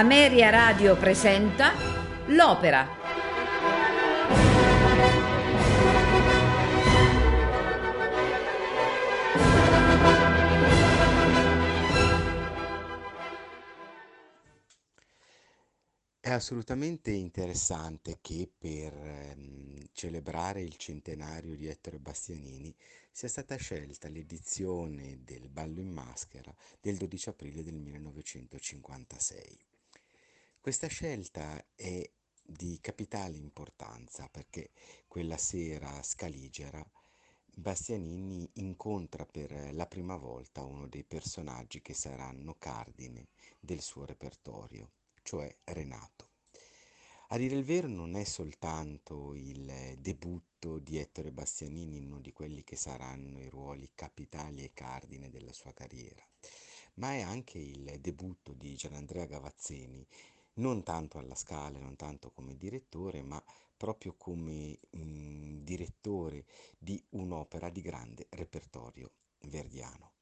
Ameria Radio presenta L'Opera. È assolutamente interessante che per ehm, celebrare il centenario di Ettore Bastianini sia stata scelta l'edizione del Ballo in Maschera del 12 aprile del 1956. Questa scelta è di capitale importanza perché quella sera a Scaligera Bastianini incontra per la prima volta uno dei personaggi che saranno cardine del suo repertorio cioè Renato. A dire il vero non è soltanto il debutto di Ettore Bastianini in uno di quelli che saranno i ruoli capitali e cardine della sua carriera, ma è anche il debutto di Gianandrea Gavazzeni, non tanto alla Scala, non tanto come direttore, ma proprio come mh, direttore di un'opera di grande repertorio verdiano.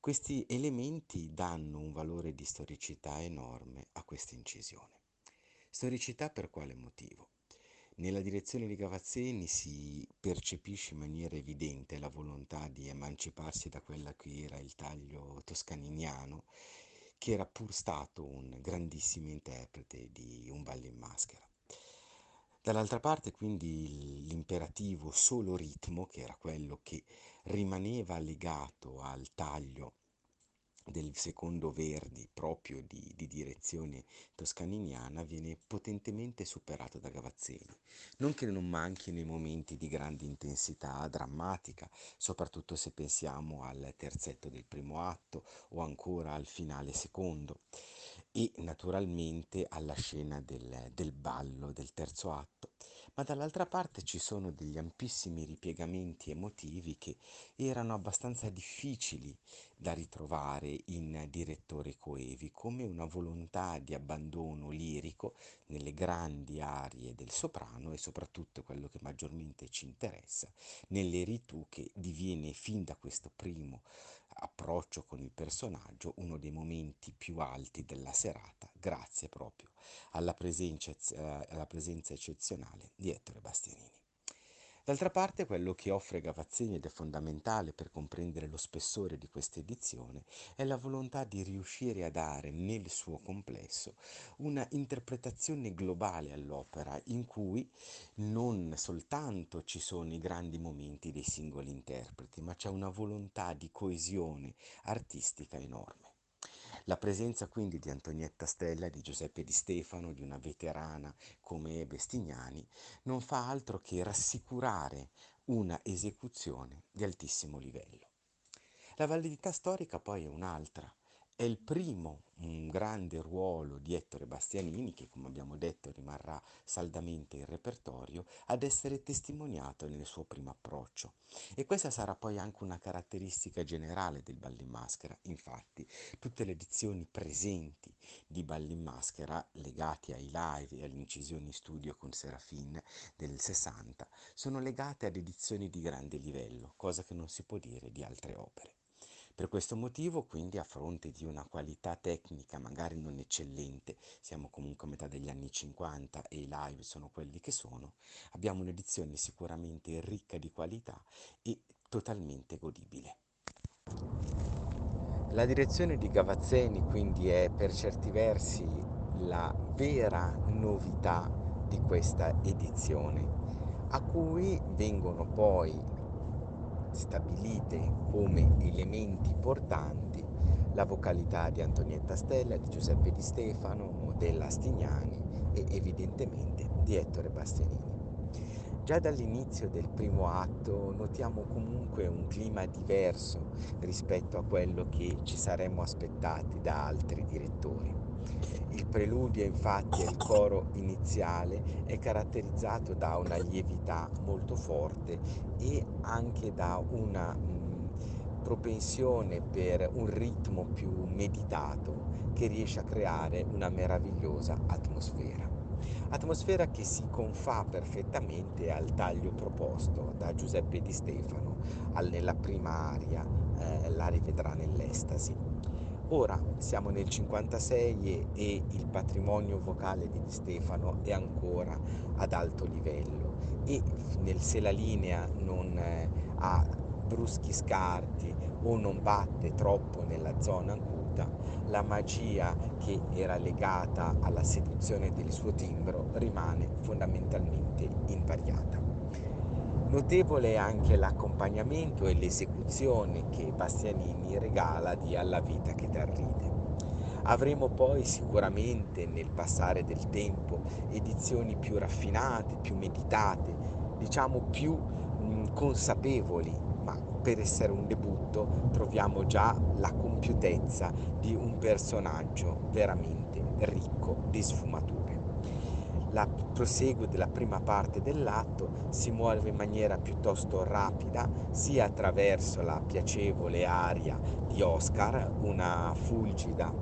Questi elementi danno un valore di storicità enorme a questa incisione. Storicità per quale motivo? Nella direzione di Gavazzeni si percepisce in maniera evidente la volontà di emanciparsi da quella che era il taglio toscaniniano, che era pur stato un grandissimo interprete di un ballo in maschera. Dall'altra parte quindi l'imperativo solo ritmo, che era quello che rimaneva legato al taglio del secondo Verdi, proprio di, di, direzione toscaniniana, viene potentemente superato da Gavazzeni. Non che non manchino i momenti di grande intensità drammatica, soprattutto se pensiamo al terzetto del primo atto o ancora al finale secondo e naturalmente alla scena del, del ballo del terzo atto, ma dall'altra parte ci sono degli ampissimi ripiegamenti emotivi che erano abbastanza difficili da ritrovare in direttori coevi, come una volontà di abbandono lirico nelle grandi arie del soprano e soprattutto quello che maggiormente ci interessa, nelle ritù che diviene fin da questo primo approccio con il personaggio uno dei momenti più alti della serata, grazie proprio alla presenza, eh, alla presenza eccezionale di Ettore Bastianini. D'altra parte quello che offre Gavazzini ed è fondamentale per comprendere lo spessore di questa edizione è la volontà di riuscire a dare nel suo complesso una interpretazione globale all'opera in cui non soltanto ci sono i grandi momenti dei singoli interpreti, ma c'è una volontà di coesione artistica enorme. La presenza quindi di Antonietta Stella, di Giuseppe Di Stefano, di una veterana come Bestignani, non fa altro che rassicurare una esecuzione di altissimo livello. La validità storica poi è un'altra, è il primo un grande ruolo di Ettore Bastianini, che come abbiamo detto rimarrà saldamente in repertorio, ad essere testimoniato nel suo primo approccio. E questa sarà poi anche una caratteristica generale del ballo in maschera. Infatti, tutte le edizioni presenti di ballo in maschera, legate ai live e alle incisioni studio con Serafin del 60, sono legate ad edizioni di grande livello, cosa che non si può dire di altre opere. Per questo motivo, quindi, a fronte di una qualità tecnica magari non eccellente, siamo comunque a metà degli anni 50 e i live sono quelli che sono, abbiamo un'edizione sicuramente ricca di qualità e totalmente godibile. La direzione di Gavazzeni quindi è per certi versi la vera novità di questa edizione, a cui vengono poi stabilite come elementi portanti la vocalità di Antonietta Stella, di Giuseppe Di Stefano, della Stignani e evidentemente di Ettore Bastianini. Già dall'inizio del primo atto notiamo comunque un clima diverso rispetto a quello che ci saremmo aspettati da altri direttori. Il preludio infatti e il coro iniziale è caratterizzato da una lievità molto forte e anche da una mh, propensione per un ritmo più meditato che riesce a creare una meravigliosa atmosfera. Atmosfera che si confà perfettamente al taglio proposto da Giuseppe Di Stefano nella prima aria, eh, la rivedrà nell'estasi Ora siamo nel 56 e il patrimonio vocale di Di Stefano è ancora ad alto livello e nel, se la linea non eh, ha bruschi scarti o non batte troppo nella zona acuta, la magia che era legata alla seduzione del suo timbro rimane fondamentalmente invariata. Notevole anche l'accompagnamento e l'esecuzione che Bastianini regala di Alla vita che t'arride. Avremo poi sicuramente nel passare del tempo edizioni più raffinate, più meditate, diciamo più mh, consapevoli ma per essere un debutto troviamo già la compiutezza di un personaggio veramente ricco di sfumature. La proseguo della prima parte dell'atto si muove in maniera piuttosto rapida sia attraverso la piacevole aria di Oscar, una fulgida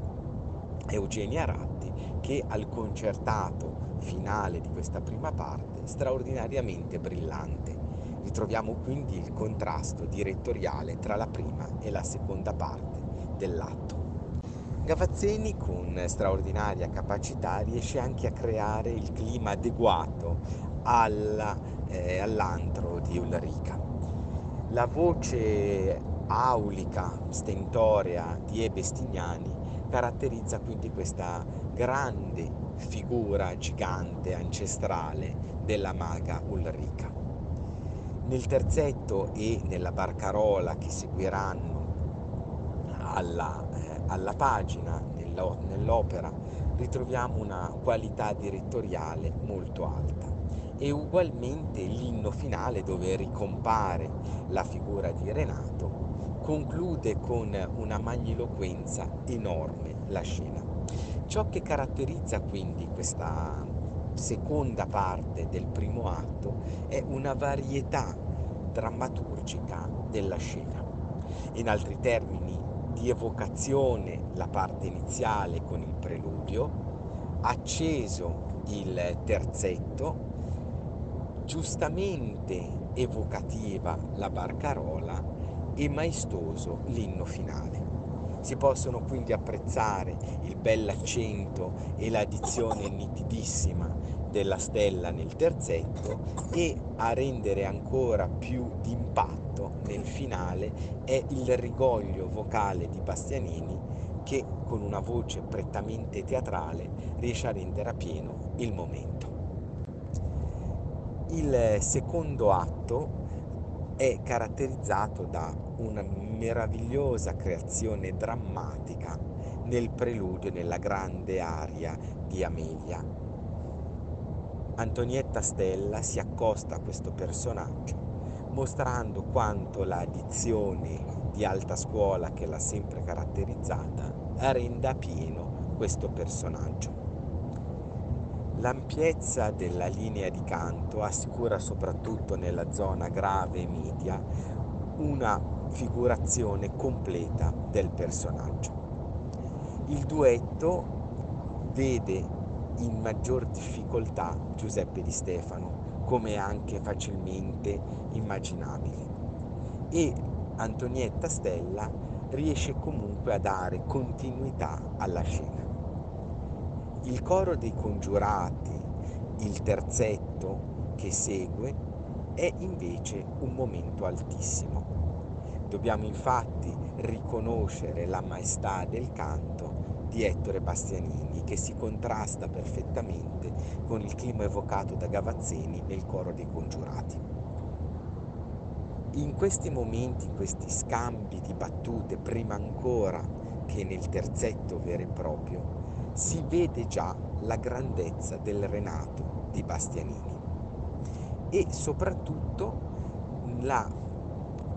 Eugenia Ratti, che al concertato finale di questa prima parte straordinariamente brillante Ritroviamo quindi il contrasto direttoriale tra la prima e la seconda parte dell'atto. Gavazzeni con straordinaria capacità riesce anche a creare il clima adeguato alla, eh, all'antro di Ulrica. La voce aulica, stentorea di E. Bestignani caratterizza quindi questa grande figura gigante ancestrale della maga Ulrica. Nel terzetto e nella barcarola che seguiranno alla, eh, alla pagina nell'opera ritroviamo una qualità direttoriale molto alta e ugualmente l'inno finale dove ricompare la figura di Renato conclude con una magniloquenza enorme la scena. Ciò che caratterizza quindi questa seconda parte del primo atto è una varietà drammaturgica della scena. In altri termini, di evocazione la parte iniziale con il preludio, acceso il terzetto, giustamente evocativa la barcarola e maestoso l'inno finale. Si possono quindi apprezzare il bell'accento e la dizione nitidissima della stella nel terzetto e a rendere ancora più d'impatto nel finale è il rigoglio vocale di Bastianini che con una voce prettamente teatrale riesce a rendere a pieno il momento. Il secondo atto è caratterizzato da una meravigliosa creazione drammatica nel preludio, nella grande aria di Amelia. Antonietta Stella si accosta a questo personaggio mostrando quanto la dizione di alta scuola che l'ha sempre caratterizzata renda pieno questo personaggio. L'ampiezza della linea di canto assicura soprattutto nella zona grave e media una figurazione completa del personaggio. Il duetto vede in maggior difficoltà Giuseppe Di Stefano, come anche facilmente immaginabile, e Antonietta Stella riesce comunque a dare continuità alla scena. Il coro dei congiurati, il terzetto che segue, è invece un momento altissimo. Dobbiamo infatti riconoscere la maestà del canto di Ettore Bastianini che si contrasta perfettamente con il clima evocato da Gavazzeni nel coro dei congiurati. In questi momenti, in questi scambi di battute, prima ancora che nel terzetto vero e proprio, si vede già la grandezza del Renato di Bastianini e soprattutto la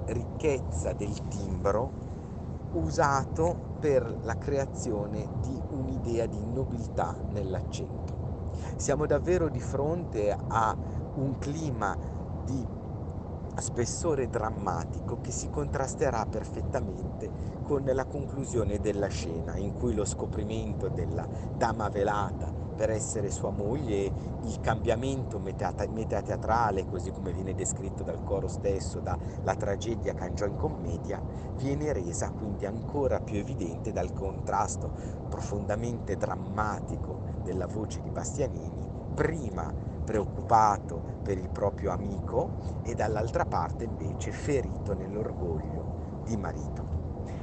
ricchezza del timbro usato per la creazione di un'idea di nobiltà nell'accento. Siamo davvero di fronte a un clima di spessore drammatico che si contrasterà perfettamente con la conclusione della scena in cui lo scoprimento della dama velata per essere sua moglie, il cambiamento metateatrale, così come viene descritto dal coro stesso, dalla tragedia cangiò in commedia, viene resa quindi ancora più evidente dal contrasto profondamente drammatico della voce di Bastianini, prima preoccupato per il proprio amico e dall'altra parte invece ferito nell'orgoglio di marito.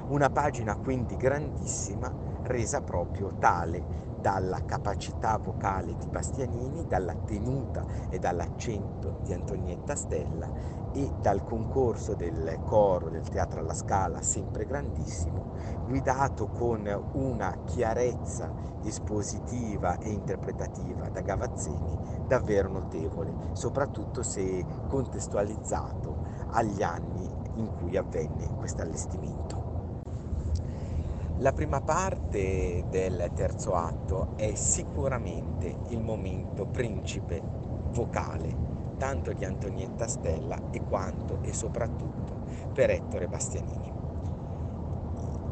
Una pagina quindi grandissima, resa proprio tale dalla capacità vocale di Bastianini, dalla tenuta e dall'accento di Antonietta Stella e dal concorso del coro del Teatro alla Scala, sempre grandissimo, guidato con una chiarezza espositiva e interpretativa da Gavazzini davvero notevole, soprattutto se contestualizzato agli anni in cui avvenne questo allestimento. La prima parte del terzo atto è sicuramente il momento principe vocale, tanto di Antonietta Stella e quanto e soprattutto per Ettore Bastianini.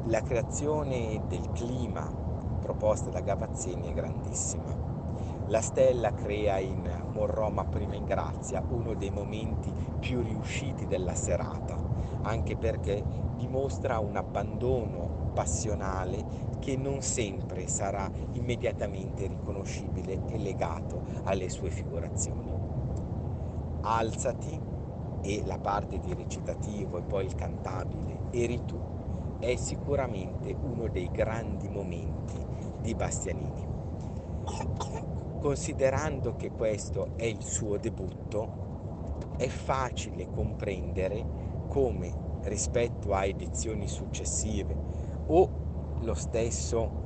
La creazione del clima proposta da Gavazzini è grandissima. La stella crea in Morroma prima in grazia uno dei momenti più riusciti della serata, anche perché dimostra un abbandono passionale che non sempre sarà immediatamente riconoscibile e legato alle sue figurazioni. Alzati e la parte di recitativo e poi il cantabile Eri tu è sicuramente uno dei grandi momenti di Bastianini. Considerando che questo è il suo debutto, è facile comprendere come rispetto a edizioni successive o lo stesso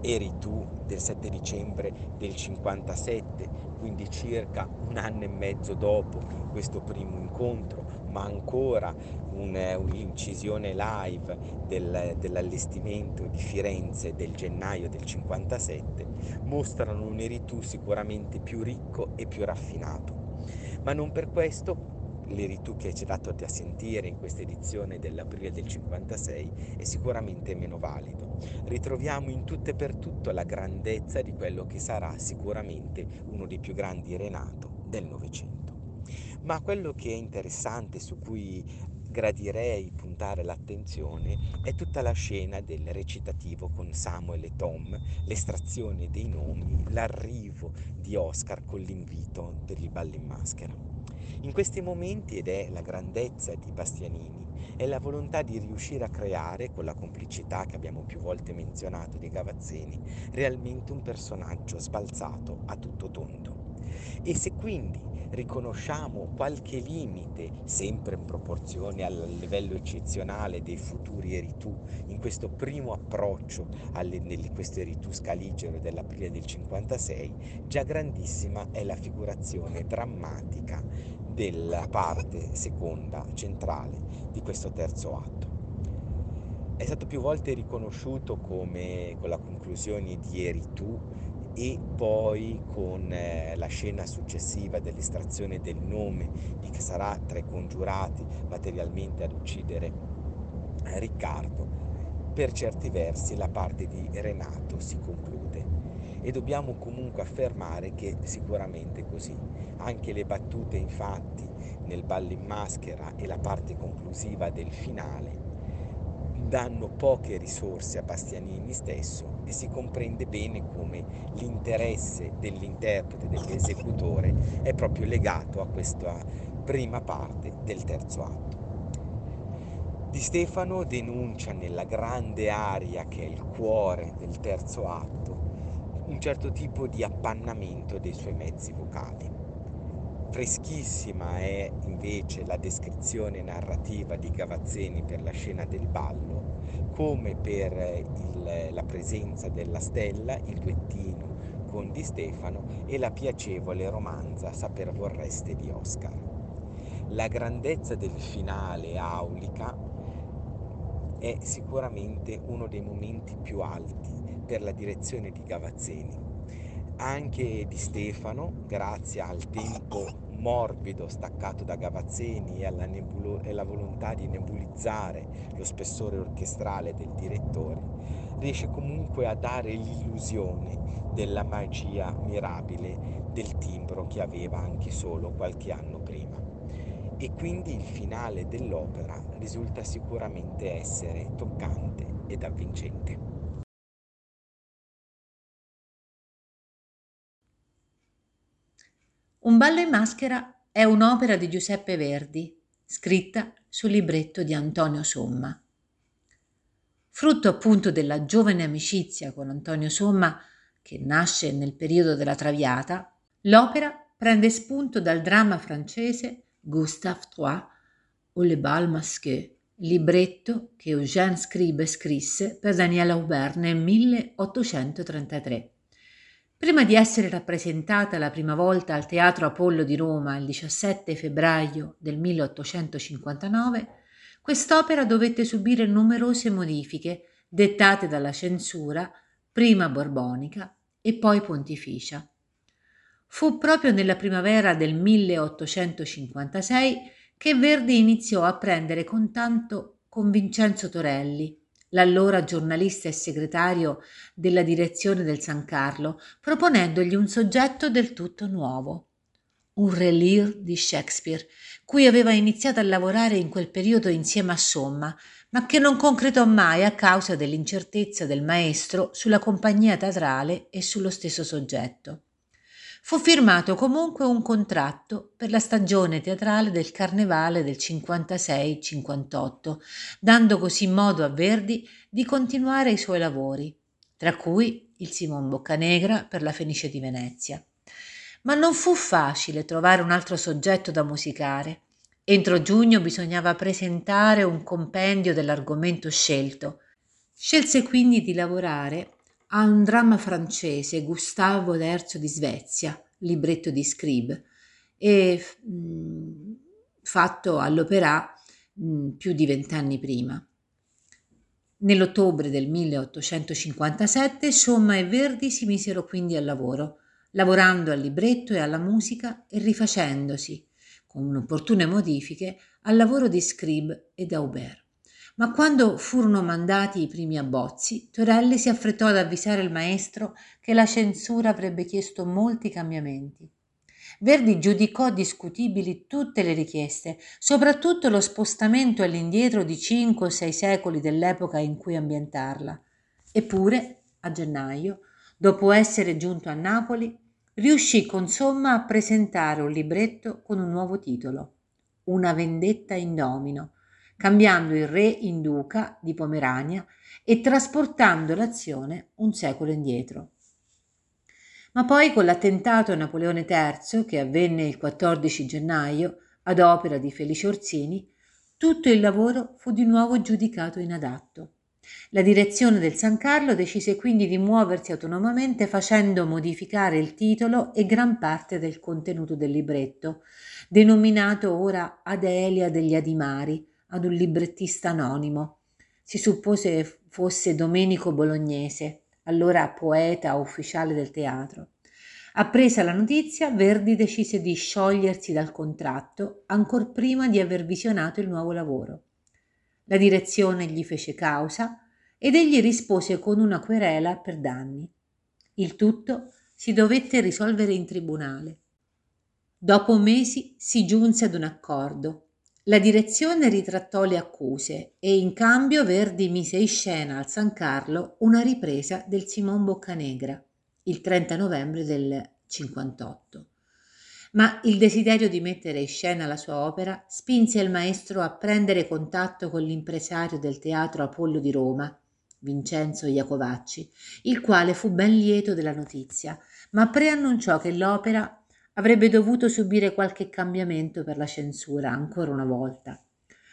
eri tu del 7 dicembre del 57, quindi circa un anno e mezzo dopo questo primo incontro, ma ancora un, un'incisione live del, dell'allestimento di Firenze del gennaio del 57, mostrano un Eritù sicuramente più ricco e più raffinato. Ma non per questo l'Eritu che ci è dato a sentire in questa edizione dell'aprile del 56 è sicuramente meno valido. Ritroviamo in tutto e per tutto la grandezza di quello che sarà sicuramente uno dei più grandi Renato del Novecento. Ma quello che è interessante, su cui gradirei puntare l'attenzione, è tutta la scena del recitativo con Samuel e Tom, l'estrazione dei nomi, l'arrivo di Oscar con l'invito per il ballo in maschera. In questi momenti, ed è la grandezza di Bastianini, è la volontà di riuscire a creare, con la complicità che abbiamo più volte menzionato di Gavazzini, realmente un personaggio sbalzato a tutto tondo. E se quindi riconosciamo qualche limite, sempre in proporzione al livello eccezionale dei futuri Eritù, in questo primo approccio nel, questo Eritù scaligero dell'aprile del 56, già grandissima è la figurazione drammatica della parte seconda, centrale di questo terzo atto. È stato più volte riconosciuto come con la conclusione di Eritù e poi con eh, la scena successiva dell'estrazione del nome di chi sarà tra i congiurati materialmente ad uccidere eh, Riccardo, per certi versi la parte di Renato si conclude e dobbiamo comunque affermare che sicuramente così. Anche le battute infatti nel ballo in maschera e la parte conclusiva del finale danno poche risorse a Bastianini stesso e si comprende bene come l'interesse dell'interprete, dell'esecutore è proprio legato a questa prima parte del terzo atto. Di Stefano denuncia nella grande aria che è il cuore del terzo atto un certo tipo di appannamento dei suoi mezzi vocali. Freschissima è invece la descrizione narrativa di Gavazzeni per la scena del ballo, come per il, la presenza della stella, il duettino con Di Stefano e la piacevole romanza Saper vorreste di Oscar. La grandezza del finale aulica è sicuramente uno dei momenti più alti per la direzione di Gavazzeni anche di Stefano, grazie al tempo morbido staccato da Gavazzeni e alla, nebulo- e la volontà di nebulizzare lo spessore orchestrale del direttore, riesce comunque a dare l'illusione della magia mirabile del timbro che aveva anche solo qualche anno prima. E quindi il finale dell'opera risulta sicuramente essere toccante ed avvincente. Un ballo in maschera è un'opera di Giuseppe Verdi, scritta sul libretto di Antonio Somma. Frutto appunto della giovane amicizia con Antonio Somma, che nasce nel periodo della Traviata, l'opera prende spunto dal dramma francese Gustave III o Le Bal Masqué, libretto che Eugène Scribe scrisse per Daniel Aubert nel 1833. Prima di essere rappresentata la prima volta al Teatro Apollo di Roma il 17 febbraio del 1859, quest'opera dovette subire numerose modifiche dettate dalla censura, prima borbonica e poi pontificia. Fu proprio nella primavera del 1856 che Verdi iniziò a prendere contatto con Vincenzo Torelli, l'allora giornalista e segretario della direzione del San Carlo, proponendogli un soggetto del tutto nuovo, un relire di Shakespeare, cui aveva iniziato a lavorare in quel periodo insieme a Somma, ma che non concretò mai a causa dell'incertezza del maestro sulla compagnia teatrale e sullo stesso soggetto. Fu firmato comunque un contratto per la stagione teatrale del Carnevale del 56-58, dando così modo a Verdi di continuare i suoi lavori, tra cui il Simon Boccanegra per la Fenice di Venezia. Ma non fu facile trovare un altro soggetto da musicare. Entro giugno bisognava presentare un compendio dell'argomento scelto. Scelse quindi di lavorare a un dramma francese, Gustavo III di Svezia, libretto di Scribe, e mh, mm, fatto all'Opera mh, mm, più di vent'anni prima. Nell'ottobre del 1857 Somma e Verdi si misero quindi al lavoro, lavorando al libretto e alla musica e rifacendosi, con opportune modifiche, al lavoro di Scribe e d'Aubert. Ma quando furono mandati i primi abbozzi, Torelli si affrettò ad avvisare il maestro che la censura avrebbe chiesto molti cambiamenti. Verdi giudicò discutibili tutte le richieste, soprattutto lo spostamento all'indietro di cinque o sei secoli dell'epoca in cui ambientarla. Eppure, a gennaio, dopo essere giunto a Napoli, riuscì con somma a presentare un libretto con un nuovo titolo, Una vendetta in domino, cambiando il re in duca di Pomerania e trasportando l'azione un secolo indietro. Ma poi con l'attentato a Napoleone III, che avvenne il 14 gennaio, ad opera di Felice Orsini, tutto il lavoro fu di nuovo giudicato inadatto. La direzione del San Carlo decise quindi di muoversi autonomamente facendo modificare il titolo e gran parte del contenuto del libretto, denominato ora Adelia degli Adimari, ad un librettista anonimo. Si suppose fosse Domenico Bolognese, allora poeta ufficiale del teatro. Appresa la notizia, Verdi decise di sciogliersi dal contratto ancor prima di aver visionato il nuovo lavoro. La direzione gli fece causa ed egli rispose con una querela per danni. Il tutto si dovette risolvere in tribunale. Dopo mesi si giunse ad un accordo la direzione ritrattò le accuse e in cambio Verdi mise in scena al San Carlo una ripresa del Simon Boccanegra il 30 novembre del 58. Ma il desiderio di mettere in scena la sua opera spinse il maestro a prendere contatto con l'impresario del teatro Apollo di Roma, Vincenzo Iacovacci, il quale fu ben lieto della notizia, ma preannunciò che l'opera avrebbe dovuto subire qualche cambiamento per la censura ancora una volta.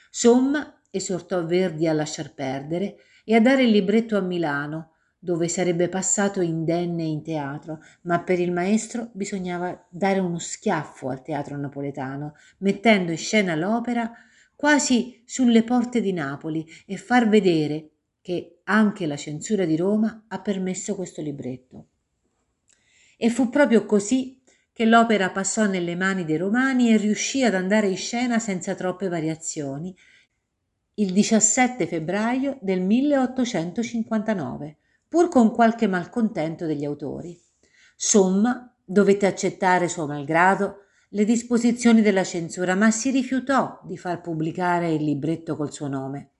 Somma esortò Verdi a lasciar perdere e a dare il libretto a Milano, dove sarebbe passato indenne in teatro, ma per il maestro bisognava dare uno schiaffo al teatro napoletano, mettendo in scena l'opera quasi sulle porte di Napoli e far vedere che anche la censura di Roma ha permesso questo libretto. E fu proprio così che l'opera passò nelle mani dei romani e riuscì ad andare in scena senza troppe variazioni il 17 febbraio del 1859, pur con qualche malcontento degli autori. Somma dovette accettare suo malgrado le disposizioni della censura, ma si rifiutò di far pubblicare il libretto col suo nome.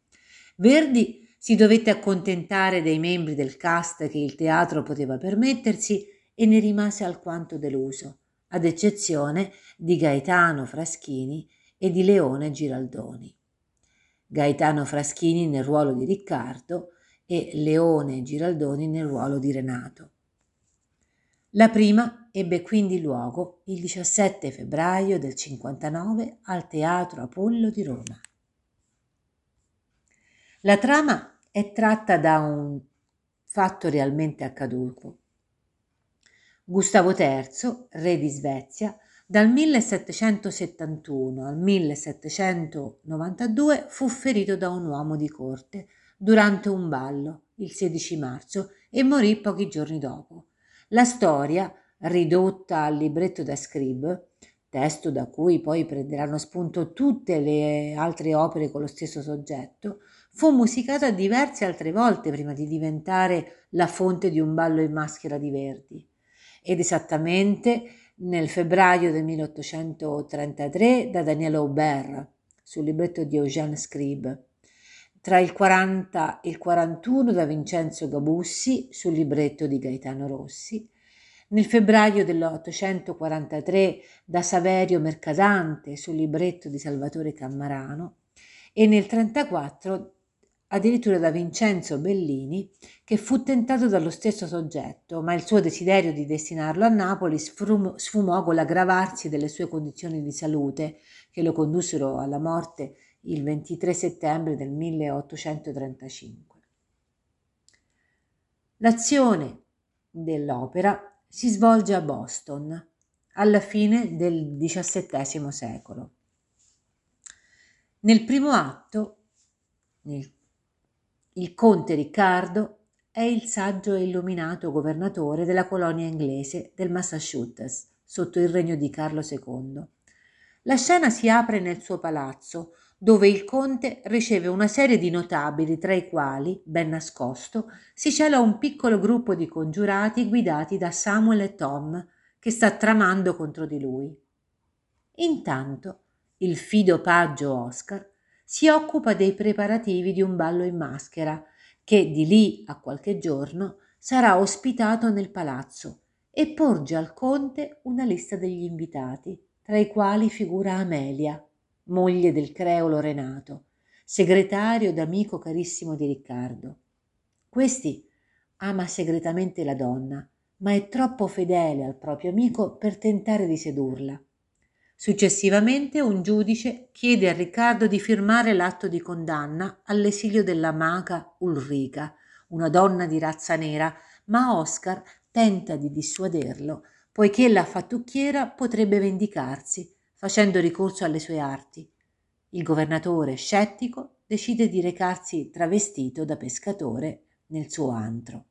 Verdi si dovette accontentare dei membri del cast che il teatro poteva permettersi e ne rimase alquanto deluso, ad eccezione di Gaetano Fraschini e di Leone Giraldoni. Gaetano Fraschini nel ruolo di Riccardo e Leone Giraldoni nel ruolo di Renato. La prima ebbe quindi luogo il 17 febbraio del 59 al Teatro Apollo di Roma. La trama è tratta da un fatto realmente accaduto. Gustavo III, re di Svezia, dal 1771 al 1792 fu ferito da un uomo di corte durante un ballo il 16 marzo e morì pochi giorni dopo. La storia, ridotta al libretto da scribe, testo da cui poi prenderanno spunto tutte le altre opere con lo stesso soggetto, fu musicata diverse altre volte prima di diventare la fonte di un ballo in maschera di Verdi. Ed esattamente nel febbraio del 1833 da Daniele Aubert sul libretto di Eugène Scribe, tra il 40 e il 41 da Vincenzo Gabussi sul libretto di Gaetano Rossi, nel febbraio dell'843 da Saverio Mercadante sul libretto di Salvatore Cammarano. E nel 34 addirittura da Vincenzo Bellini, che fu tentato dallo stesso soggetto, ma il suo desiderio di destinarlo a Napoli sfumò con l'aggravarsi delle sue condizioni di salute, che lo condussero alla morte il 23 settembre del 1835. L'azione dell'opera si svolge a Boston alla fine del XVII secolo. Nel primo atto, nel il conte Riccardo è il saggio e illuminato governatore della colonia inglese del Massachusetts sotto il regno di Carlo II. La scena si apre nel suo palazzo, dove il conte riceve una serie di notabili, tra i quali, ben nascosto, si cela un piccolo gruppo di congiurati guidati da Samuel e Tom, che sta tramando contro di lui. Intanto il fido paggio Oscar si occupa dei preparativi di un ballo in maschera, che di lì a qualche giorno sarà ospitato nel palazzo e porge al conte una lista degli invitati, tra i quali figura Amelia, moglie del creolo Renato, segretario ed amico carissimo di Riccardo. Questi ama segretamente la donna, ma è troppo fedele al proprio amico per tentare di sedurla. Successivamente un giudice chiede a Riccardo di firmare l'atto di condanna all'esilio della maga Ulrica, una donna di razza nera, ma Oscar tenta di dissuaderlo, poiché la fattucchiera potrebbe vendicarsi, facendo ricorso alle sue arti. Il governatore, scettico, decide di recarsi travestito da pescatore nel suo antro.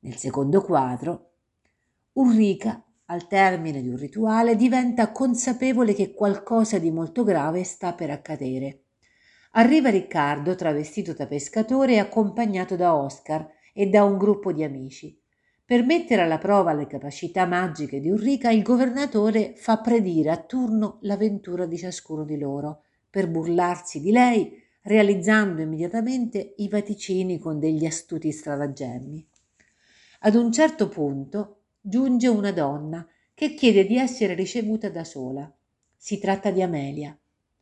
Nel secondo quadro, Ulrica al termine di un rituale diventa consapevole che qualcosa di molto grave sta per accadere. Arriva Riccardo travestito da pescatore e accompagnato da Oscar e da un gruppo di amici. Per mettere alla prova le capacità magiche di Ulrica, il governatore fa predire a turno l'avventura di ciascuno di loro, per burlarsi di lei, realizzando immediatamente i vaticini con degli astuti stratagemmi. Ad un certo punto giunge una donna che chiede di essere ricevuta da sola. Si tratta di Amelia,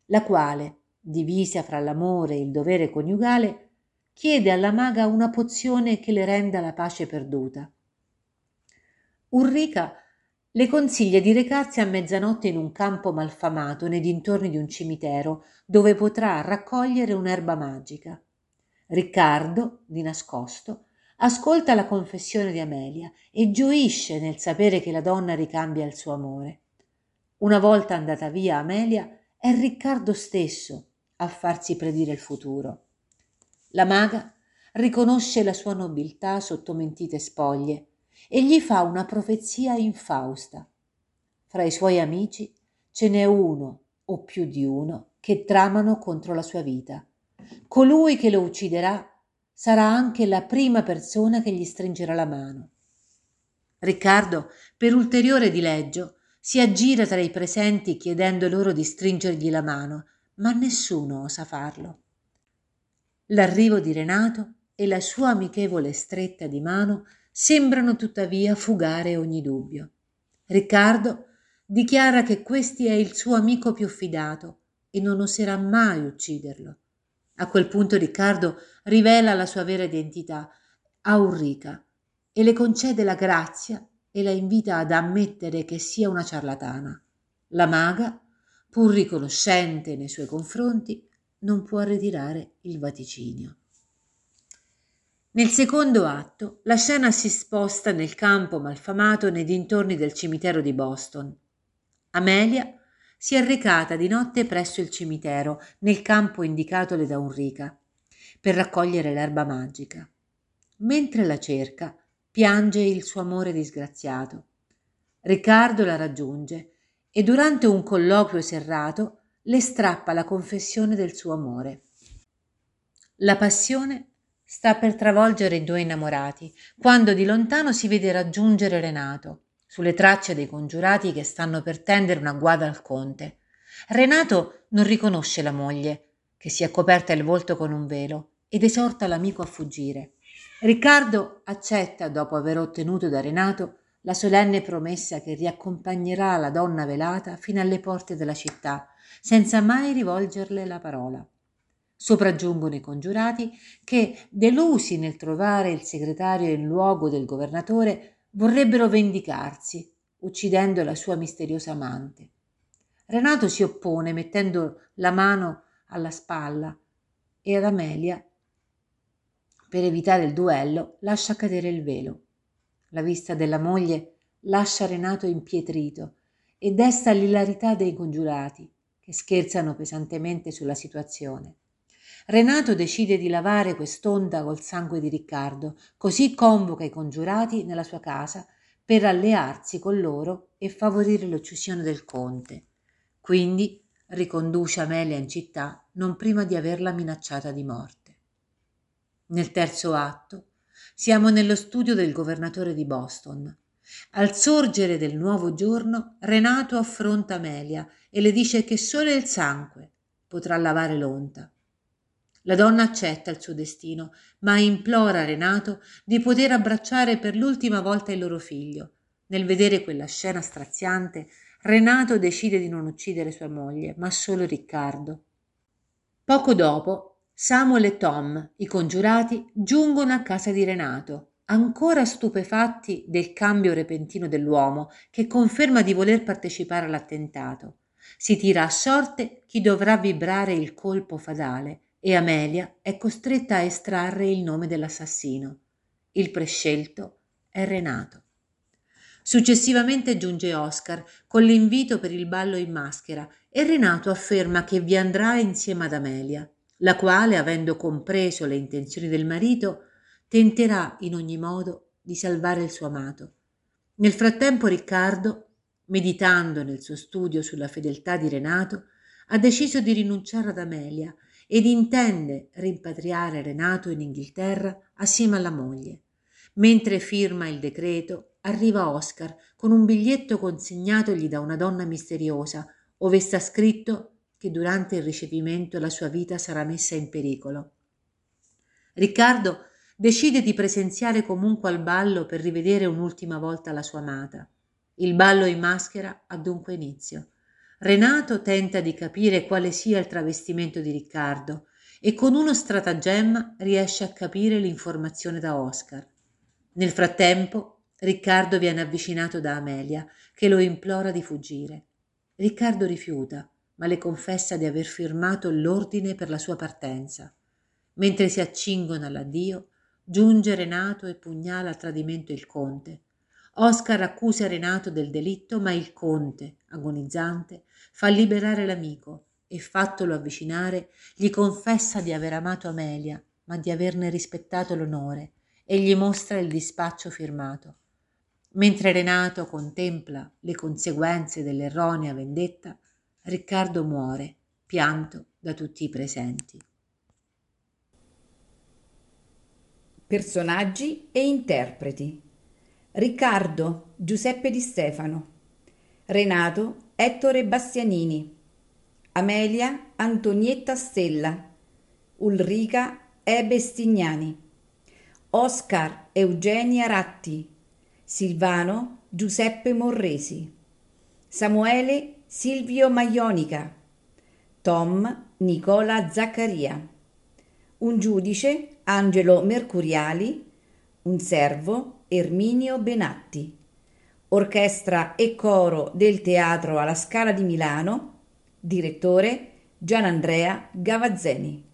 la quale, divisa fra l'amore e il dovere coniugale, chiede alla maga una pozione che le renda la pace perduta. Ulrica le consiglia di recarsi a mezzanotte in un campo malfamato nei dintorni di un cimitero dove potrà raccogliere un'erba magica. Riccardo, di nascosto, ascolta la confessione di Amelia e gioisce nel sapere che la donna ricambia il suo amore. Una volta andata via Amelia, è Riccardo stesso a farsi predire il futuro. La maga riconosce la sua nobiltà sotto mentite spoglie e gli fa una profezia infausta. fra i suoi amici ce n'è uno o più di uno che tramano contro la sua vita. Colui che lo ucciderà sarà anche la prima persona che gli stringerà la mano. Riccardo, per ulteriore dileggio, si aggira tra i presenti chiedendo loro di stringergli la mano, ma nessuno osa farlo. L'arrivo di Renato e la sua amichevole stretta di mano sembrano tuttavia fugare ogni dubbio. Riccardo dichiara che questi è il suo amico più fidato e non oserà mai ucciderlo. A quel punto Riccardo rivela la sua vera identità a Ulrica e le concede la grazia e la invita ad ammettere che sia una ciarlatana. La maga, pur riconoscente nei suoi confronti, non può ritirare il vaticinio. Nel secondo atto la scena si sposta nel campo malfamato nei dintorni del cimitero di Boston. Amelia si è recata di notte presso il cimitero, nel campo indicatole da Enrica, per raccogliere l'erba magica. Mentre la cerca, piange il suo amore disgraziato. Riccardo la raggiunge e durante un colloquio serrato le strappa la confessione del suo amore. La passione sta per travolgere i due innamorati, quando di lontano si vede raggiungere Renato, sulle tracce dei congiurati che stanno per tendere una guada al conte. Renato non riconosce la moglie, che si è coperta il volto con un velo, ed esorta l'amico a fuggire. Riccardo accetta, dopo aver ottenuto da Renato la solenne promessa che riaccompagnerà la donna velata fino alle porte della città, senza mai rivolgerle la parola. Sopraggiungono i congiurati che, delusi nel trovare il segretario in luogo del governatore, vorrebbero vendicarsi, uccidendo la sua misteriosa amante. Renato si oppone mettendo la mano alla spalla e ad Amelia, per evitare il duello, lascia cadere il velo. La vista della moglie lascia Renato impietrito e desta l'ilarità dei congiurati, che scherzano pesantemente sulla situazione. Renato decide di lavare quest'onda col sangue di Riccardo, così convoca i congiurati nella sua casa per allearsi con loro e favorire l'uccisione del conte. Quindi riconduce Amelia in città non prima di averla minacciata di morte. Nel terzo atto siamo nello studio del governatore di Boston. Al sorgere del nuovo giorno, Renato affronta Amelia e le dice che solo il sangue potrà lavare l'onta. La donna accetta il suo destino, ma implora Renato di poter abbracciare per l'ultima volta il loro figlio. Nel vedere quella scena straziante, Renato decide di non uccidere sua moglie, ma solo Riccardo. Poco dopo, Samuel e Tom, i congiurati, giungono a casa di Renato ancora stupefatti del cambio repentino dell'uomo che conferma di voler partecipare all'attentato. Si tira a sorte chi dovrà vibrare il colpo fatale e Amelia è costretta a estrarre il nome dell'assassino. Il prescelto è Renato. Successivamente giunge Oscar con l'invito per il ballo in maschera e Renato afferma che vi andrà insieme ad Amelia, la quale, avendo compreso le intenzioni del marito, tenterà in ogni modo di salvare il suo amato. Nel frattempo Riccardo, meditando nel suo studio sulla fedeltà di Renato, ha deciso di rinunciare ad Amelia ed intende rimpatriare Renato in Inghilterra assieme alla moglie. Mentre firma il decreto, arriva Oscar con un biglietto consegnatogli da una donna misteriosa, ove sta scritto che durante il ricevimento la sua vita sarà messa in pericolo. Riccardo decide di presenziare comunque al ballo per rivedere un'ultima volta la sua amata. Il ballo in maschera ha dunque inizio. Renato tenta di capire quale sia il travestimento di Riccardo e con uno stratagemma riesce a capire l'informazione da Oscar. Nel frattempo Riccardo viene avvicinato da Amelia, che lo implora di fuggire. Riccardo rifiuta, ma le confessa di aver firmato l'ordine per la sua partenza. Mentre si accingono all'addio, Giunge Renato e pugnala a tradimento il conte. Oscar accusa Renato del delitto, ma il conte, agonizzante, fa liberare l'amico e, fattolo avvicinare, gli confessa di aver amato Amelia, ma di averne rispettato l'onore, e gli mostra il dispaccio firmato. Mentre Renato contempla le conseguenze dell'erronea vendetta, Riccardo muore, pianto da tutti i presenti. Personaggi e interpreti. Riccardo Giuseppe Di Stefano. Renato Ettore Bastianini. Amelia Antonietta Stella. Ulrica Ebe Stignani. Oscar Eugenia Ratti. Silvano Giuseppe Morresi. Samuele Silvio Maionica. Tom Nicola Zaccaria. Un giudice Angelo Mercuriali. Un servo Erminio Benatti. Orchestra e coro del Teatro alla Scala di Milano. Direttore Gianandrea Gavazzeni.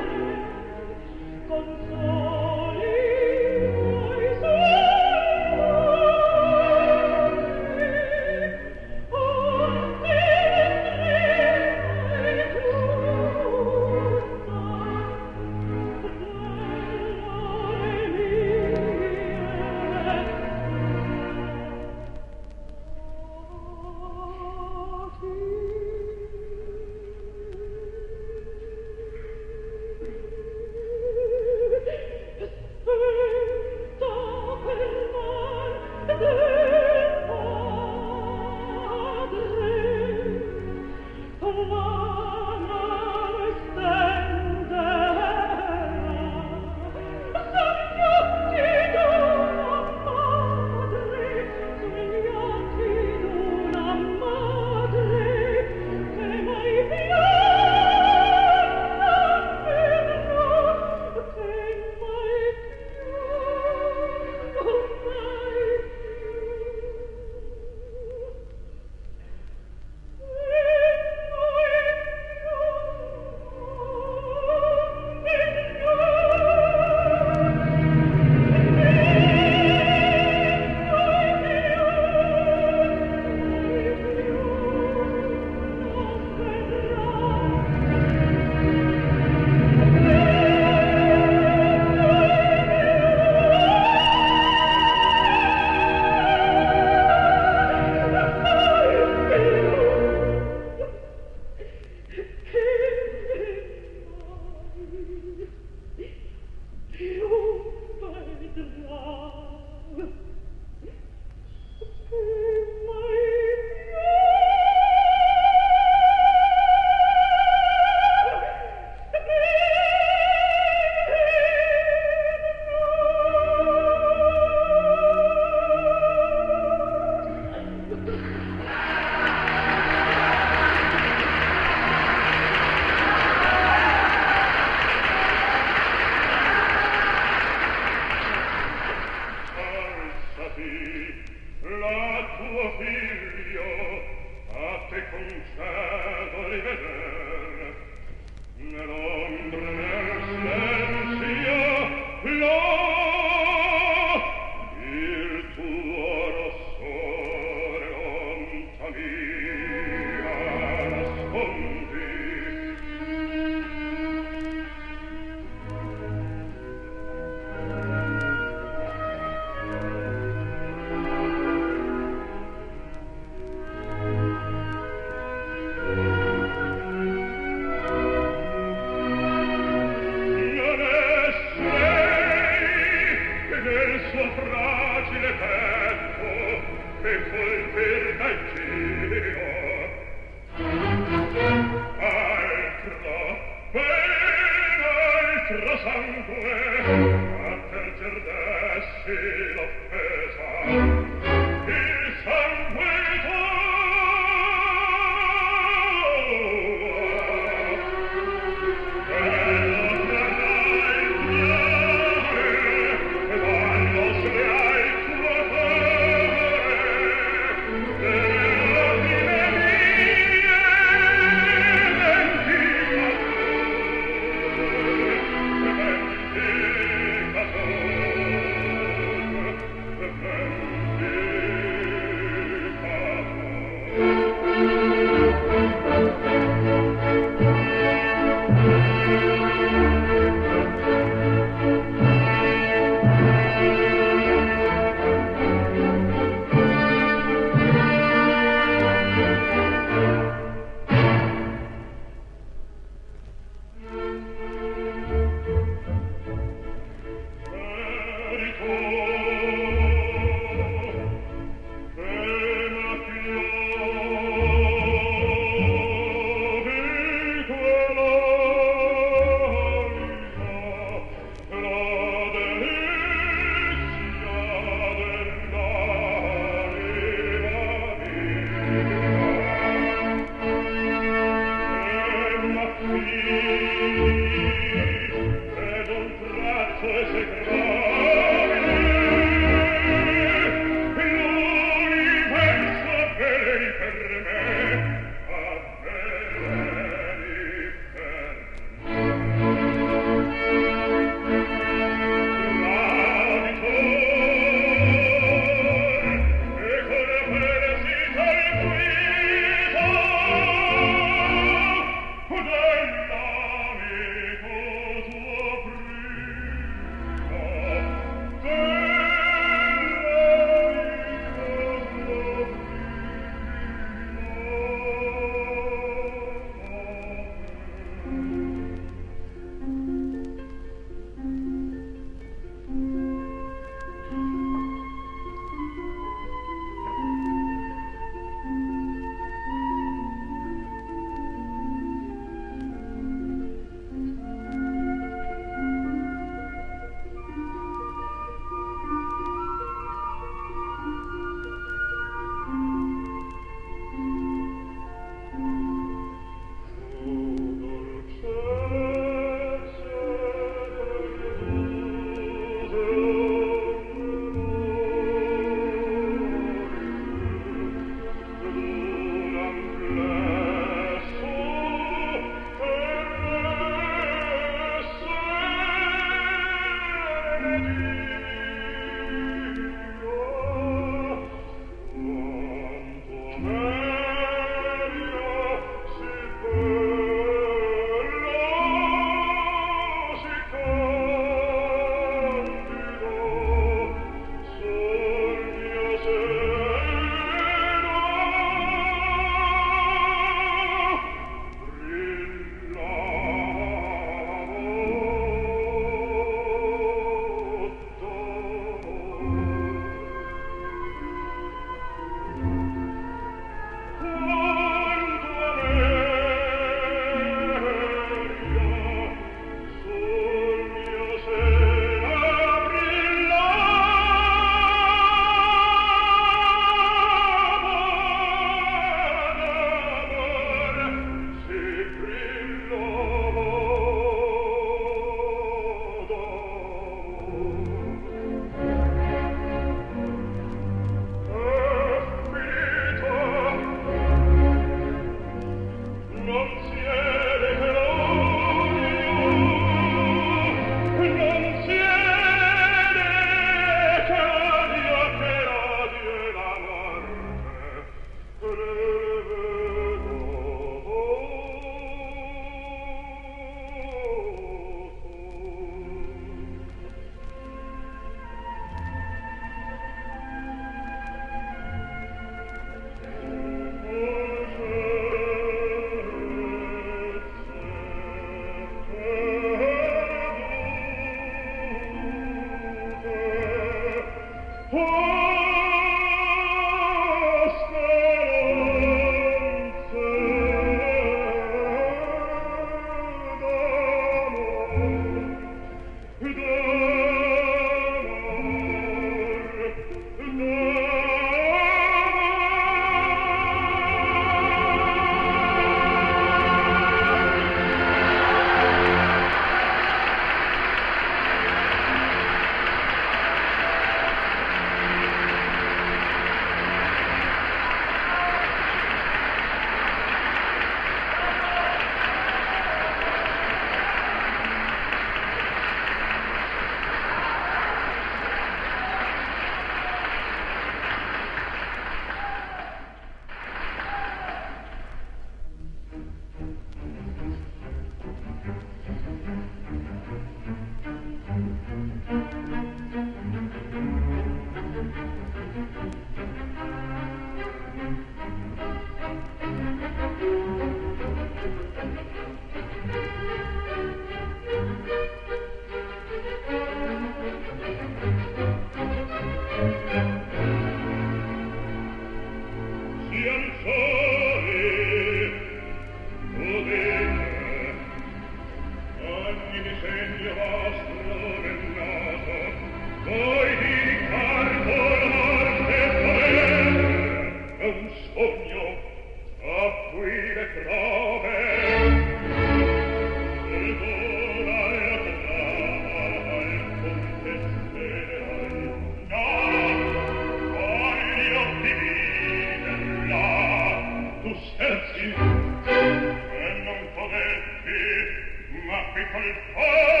col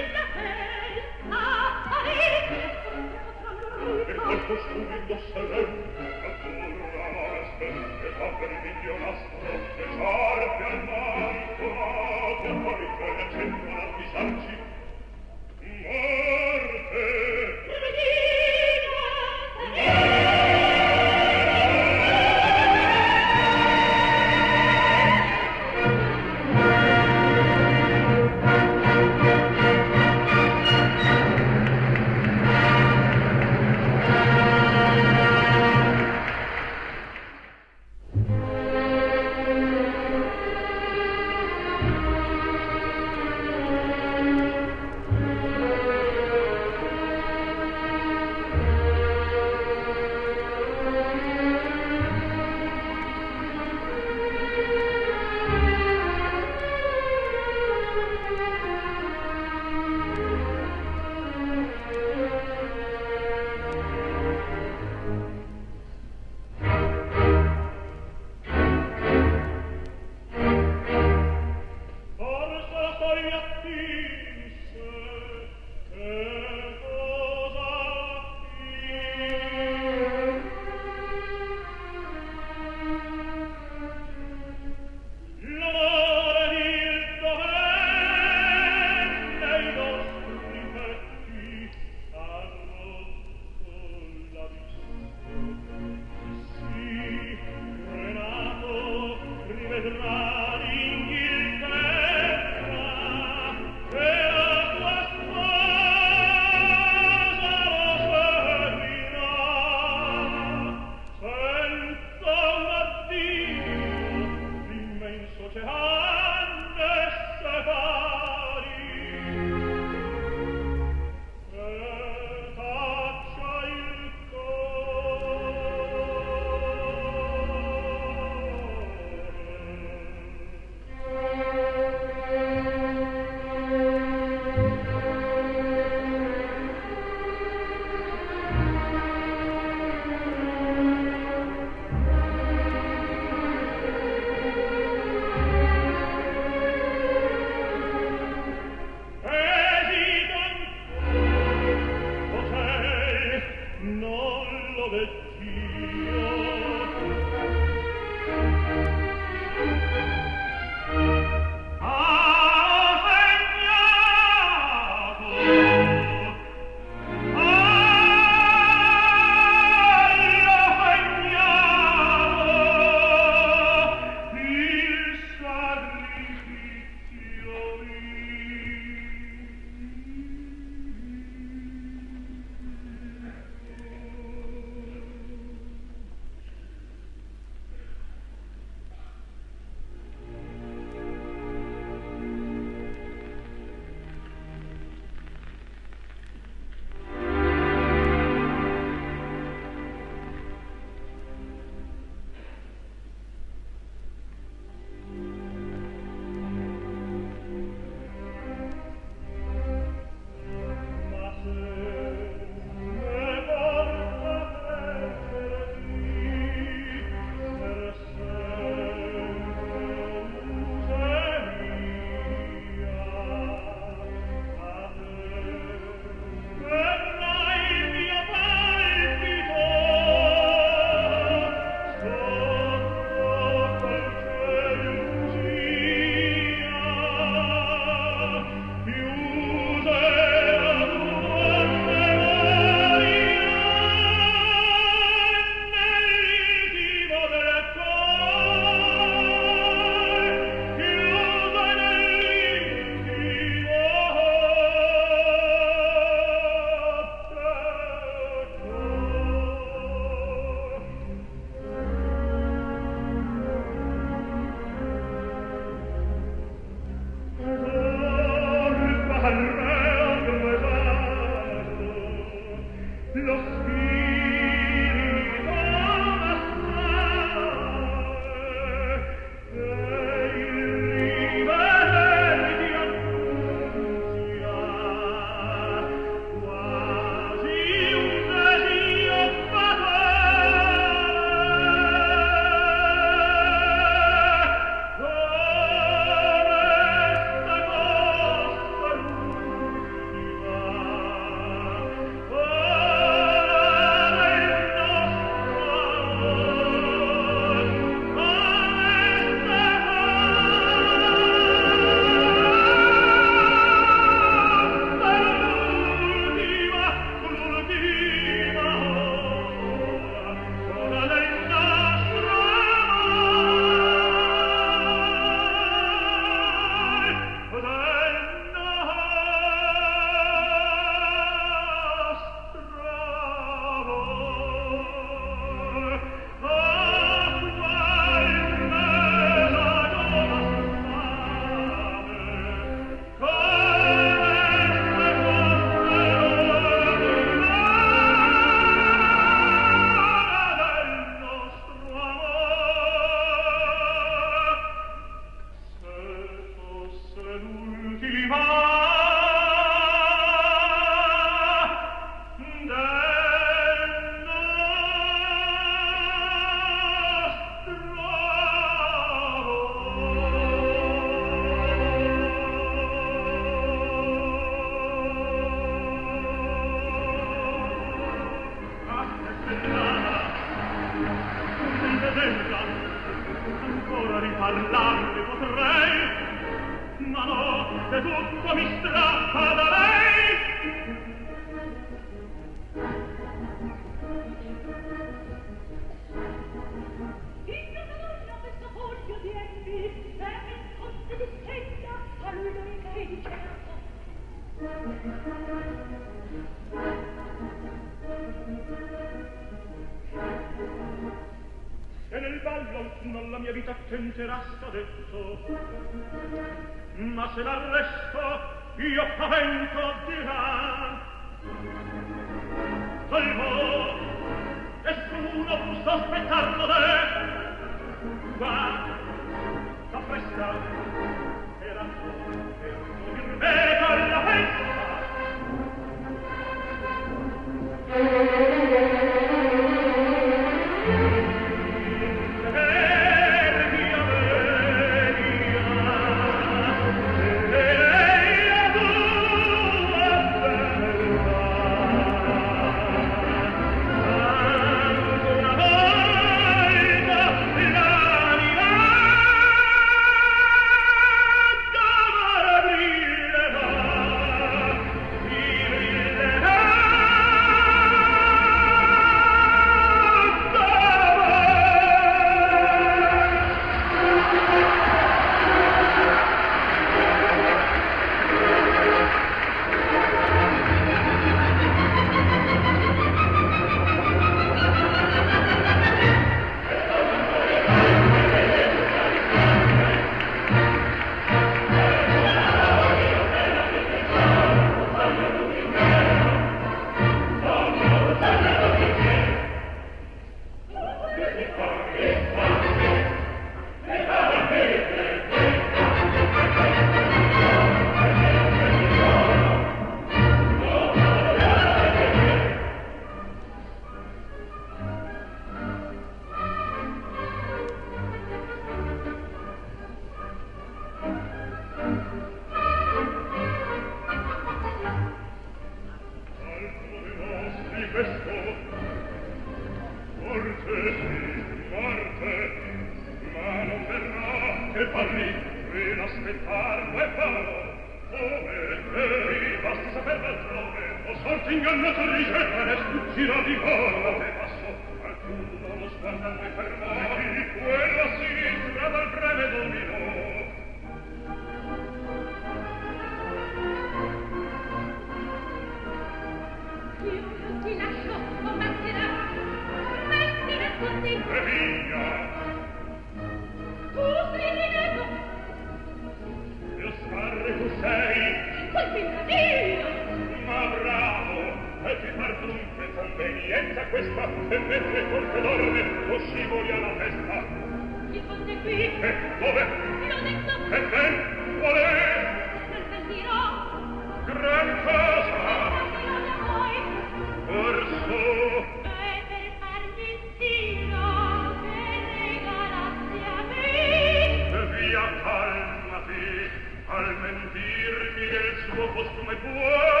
sentirmi del suo postume buono